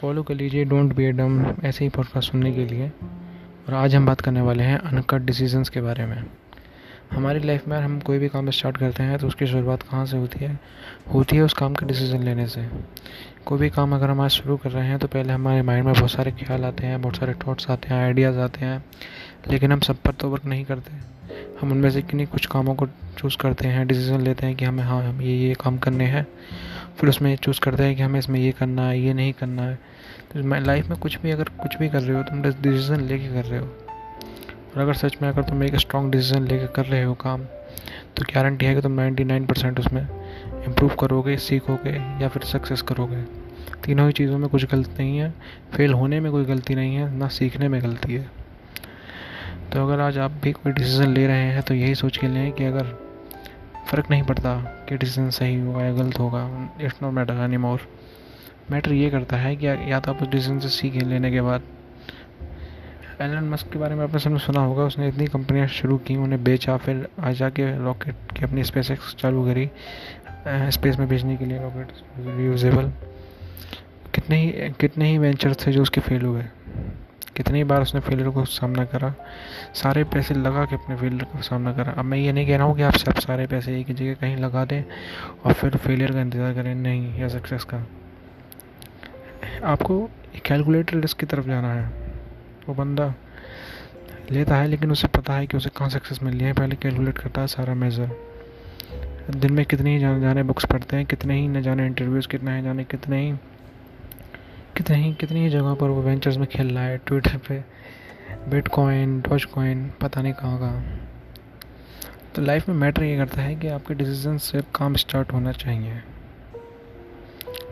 Follow कर लीजिए don't be डम ऐसे ही पॉडकास्ट सुनने के लिए। और आज हम बात करने वाले हैं अनकट डिसीजंस के बारे में। हमारी लाइफ में हम कोई भी काम स्टार्ट करते हैं तो उसकी शुरुआत कहाँ से होती है? होती है उस काम का डिसीज़न लेने से। कोई भी काम अगर हम आज शुरू कर रहे हैं तो पहले हमारे माइंड में बहुत सारे ख्याल आते हैं, बहुत सारे थॉट्स आते हैं आइडियाज़ आते हैं, लेकिन हम सब पर तो वर्क नहीं करते। हम उनमें से किन्हीं कुछ कामों को चूज़ करते हैं डिसीज़न लेते हैं कि हमें हाँ हम ये ये काम करने हैं, फिर उसमें चूज़ करते हैं कि हमें इसमें ये करना है, ये नहीं करना है। तो मैं लाइफ में कुछ भी अगर कुछ भी कर रहे हो, तुम डिसीज़न लेके कर रहे हो। और अगर सच में अगर तुम एक स्ट्रॉन्ग डिसीज़न लेके कर रहे हो काम तो गारंटी है कि तुम 99 परसेंट उसमें इम्प्रूव करोगे, सीखोगे या फिर सक्सेस करोगे। तीनों ही चीज़ों में कुछ गलती नहीं है। फेल होने में कोई गलती नहीं है, ना सीखने में गलती है। तो अगर आज आप भी कोई डिसीज़न ले रहे हैं तो यही सोच के लें कि अगर फ़र्क नहीं पड़ता कि डिसीज़न सही होगा या गलत होगा it's not matter anymore matter ये करता है कि या तो आप उस डिसीज़न से सीखें लेने के बाद। एलन मस्क के बारे में आपने सबने सुना होगा, उसने इतनी कंपनियाँ शुरू की उन्हें बेचा, फिर आ जाके रॉकेट की अपनी स्पेस एक्स चालू करी स्पेस में भेजने के लिए रॉकेट रीयूजेबल कितने ही कितने ही वेंचर थे जो उसके फेल हुए। कितनी बार उसने फेलियर को सामना करा, सारे पैसे लगा के अपने फेलियर का सामना करा। अब मैं ये नहीं कह रहा हूँ कि आप सब सारे पैसे एक जगह कहीं लगा दें और फिर फेलियर का इंतज़ार करें, नहीं या सक्सेस का। आपको कैलकुलेटर रिस्क की तरफ़ जाना है। वो बंदा लेता है, लेकिन उसे पता है कि उसे कहाँ सक्सेस मिल रही है। पहले कैलकुलेट करता है सारा मेज़र दिन में कितने ही जाने जाने बुक्स पढ़ते हैं, कितने ही न जाने इंटरव्यूज़ कितने ही जाने, कितने ही कितने ही, कितनी ही जगह पर वो वेंचर्स में खेल रहा है। ट्विटर पे बिटकॉइन डॉज कॉइन पता नहीं कहाँ कहाँ। तो लाइफ में मैटर ये करता है कि आपके डिसीज़न से काम स्टार्ट होना चाहिए।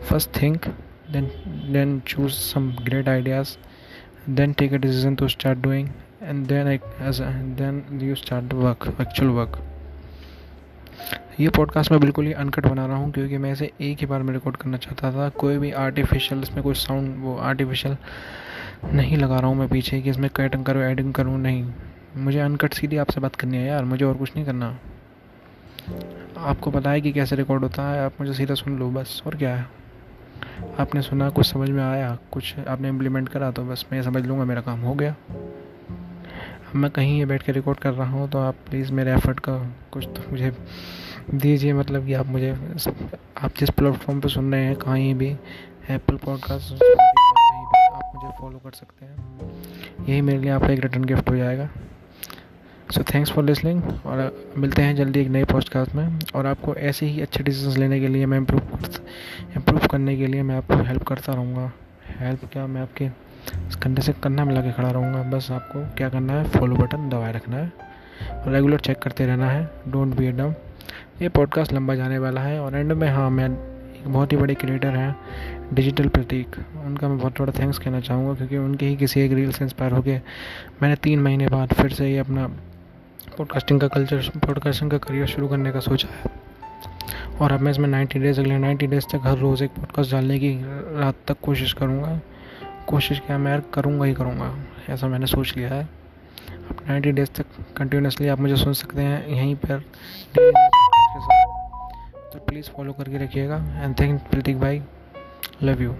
First think then then choose some great ideas then take a decision to start doing and then as then you start work actual work ये पॉडकास्ट मैं बिल्कुल ही अनकट बना रहा हूँ, क्योंकि मैं इसे एक ही बार में रिकॉर्ड करना चाहता था। कोई भी आर्टिफिशियल इसमें कोई साउंड वो आर्टिफिशियल नहीं लगा रहा हूँ मैं पीछे कि इसमें कटिंग करूँ एडिंग करूँ, नहीं। मुझे अनकट सीधी आपसे बात करनी है यार, मुझे और कुछ नहीं करना। आपको पता है कि कैसे रिकॉर्ड होता है, आप मुझे सीधा सुन लो बस, और क्या है? आपने सुना, कुछ समझ में आया, कुछ आपने इम्प्लीमेंट करा तो बस मैं समझ लूँगा, मेरा काम हो गया। अब मैं कहीं ये बैठ के रिकॉर्ड कर रहा हूँ तो आप प्लीज़ मेरे एफर्ट का कुछ तो मुझे दीजिए मतलब कि आप मुझे आप जिस प्लेटफॉर्म पे सुन रहे हैं, कहीं भी एप्पल पॉडकास्ट आप मुझे फॉलो कर सकते हैं। यही मेरे लिए आपका एक रिटर्न गिफ्ट हो जाएगा। सो थैंक्स फॉर लिसनिंग और मिलते हैं जल्दी एक नए पॉडकास्ट में और आपको ऐसे ही अच्छे डिसीज़न लेने के लिए मैं इम्प्रूव इम्प्रूव करने के लिए मैं आपको हेल्प करता रहूँगा। हेल्प क्या? मैं आपके कंधे से कंधा मिला के खड़ा रहूँगा। बस आपको क्या करना है? फॉलो बटन दबाए रखना है। और रेगुलर चेक करते रहना है। डोंट बी ए डम ये पॉडकास्ट लंबा जाने वाला है और एंड में हाँ मैं एक बहुत ही बड़े क्रिएटर हैं डिजिटल प्रतीक उनका मैं बहुत बड़ा थैंक्स कहना चाहूँगा क्योंकि उनके ही किसी एक रील से इंस्पायर होकर मैंने तीन महीने बाद फिर से ये अपना पॉडकास्टिंग का कल्चर पॉडकास्टिंग का करियर शुरू करने का सोचा है। और अब मैं इसमें नाइन्टी डेज़ अगले नाइन्टी डेज़ तक हर रोज़ एक पॉडकास्ट डालने की रात तक कोशिश करूँगा। कोशिश क्या, मैं करूँगा ही करूँगा, ऐसा मैंने सोच लिया है। अब नाइन्टी डेज़ तक कंटिन्यूसली आप मुझे सुन सकते हैं, यहीं पर। तो प्लीज़ फॉलो करके रखिएगा एंड थैंक प्रतीक भाई लव यू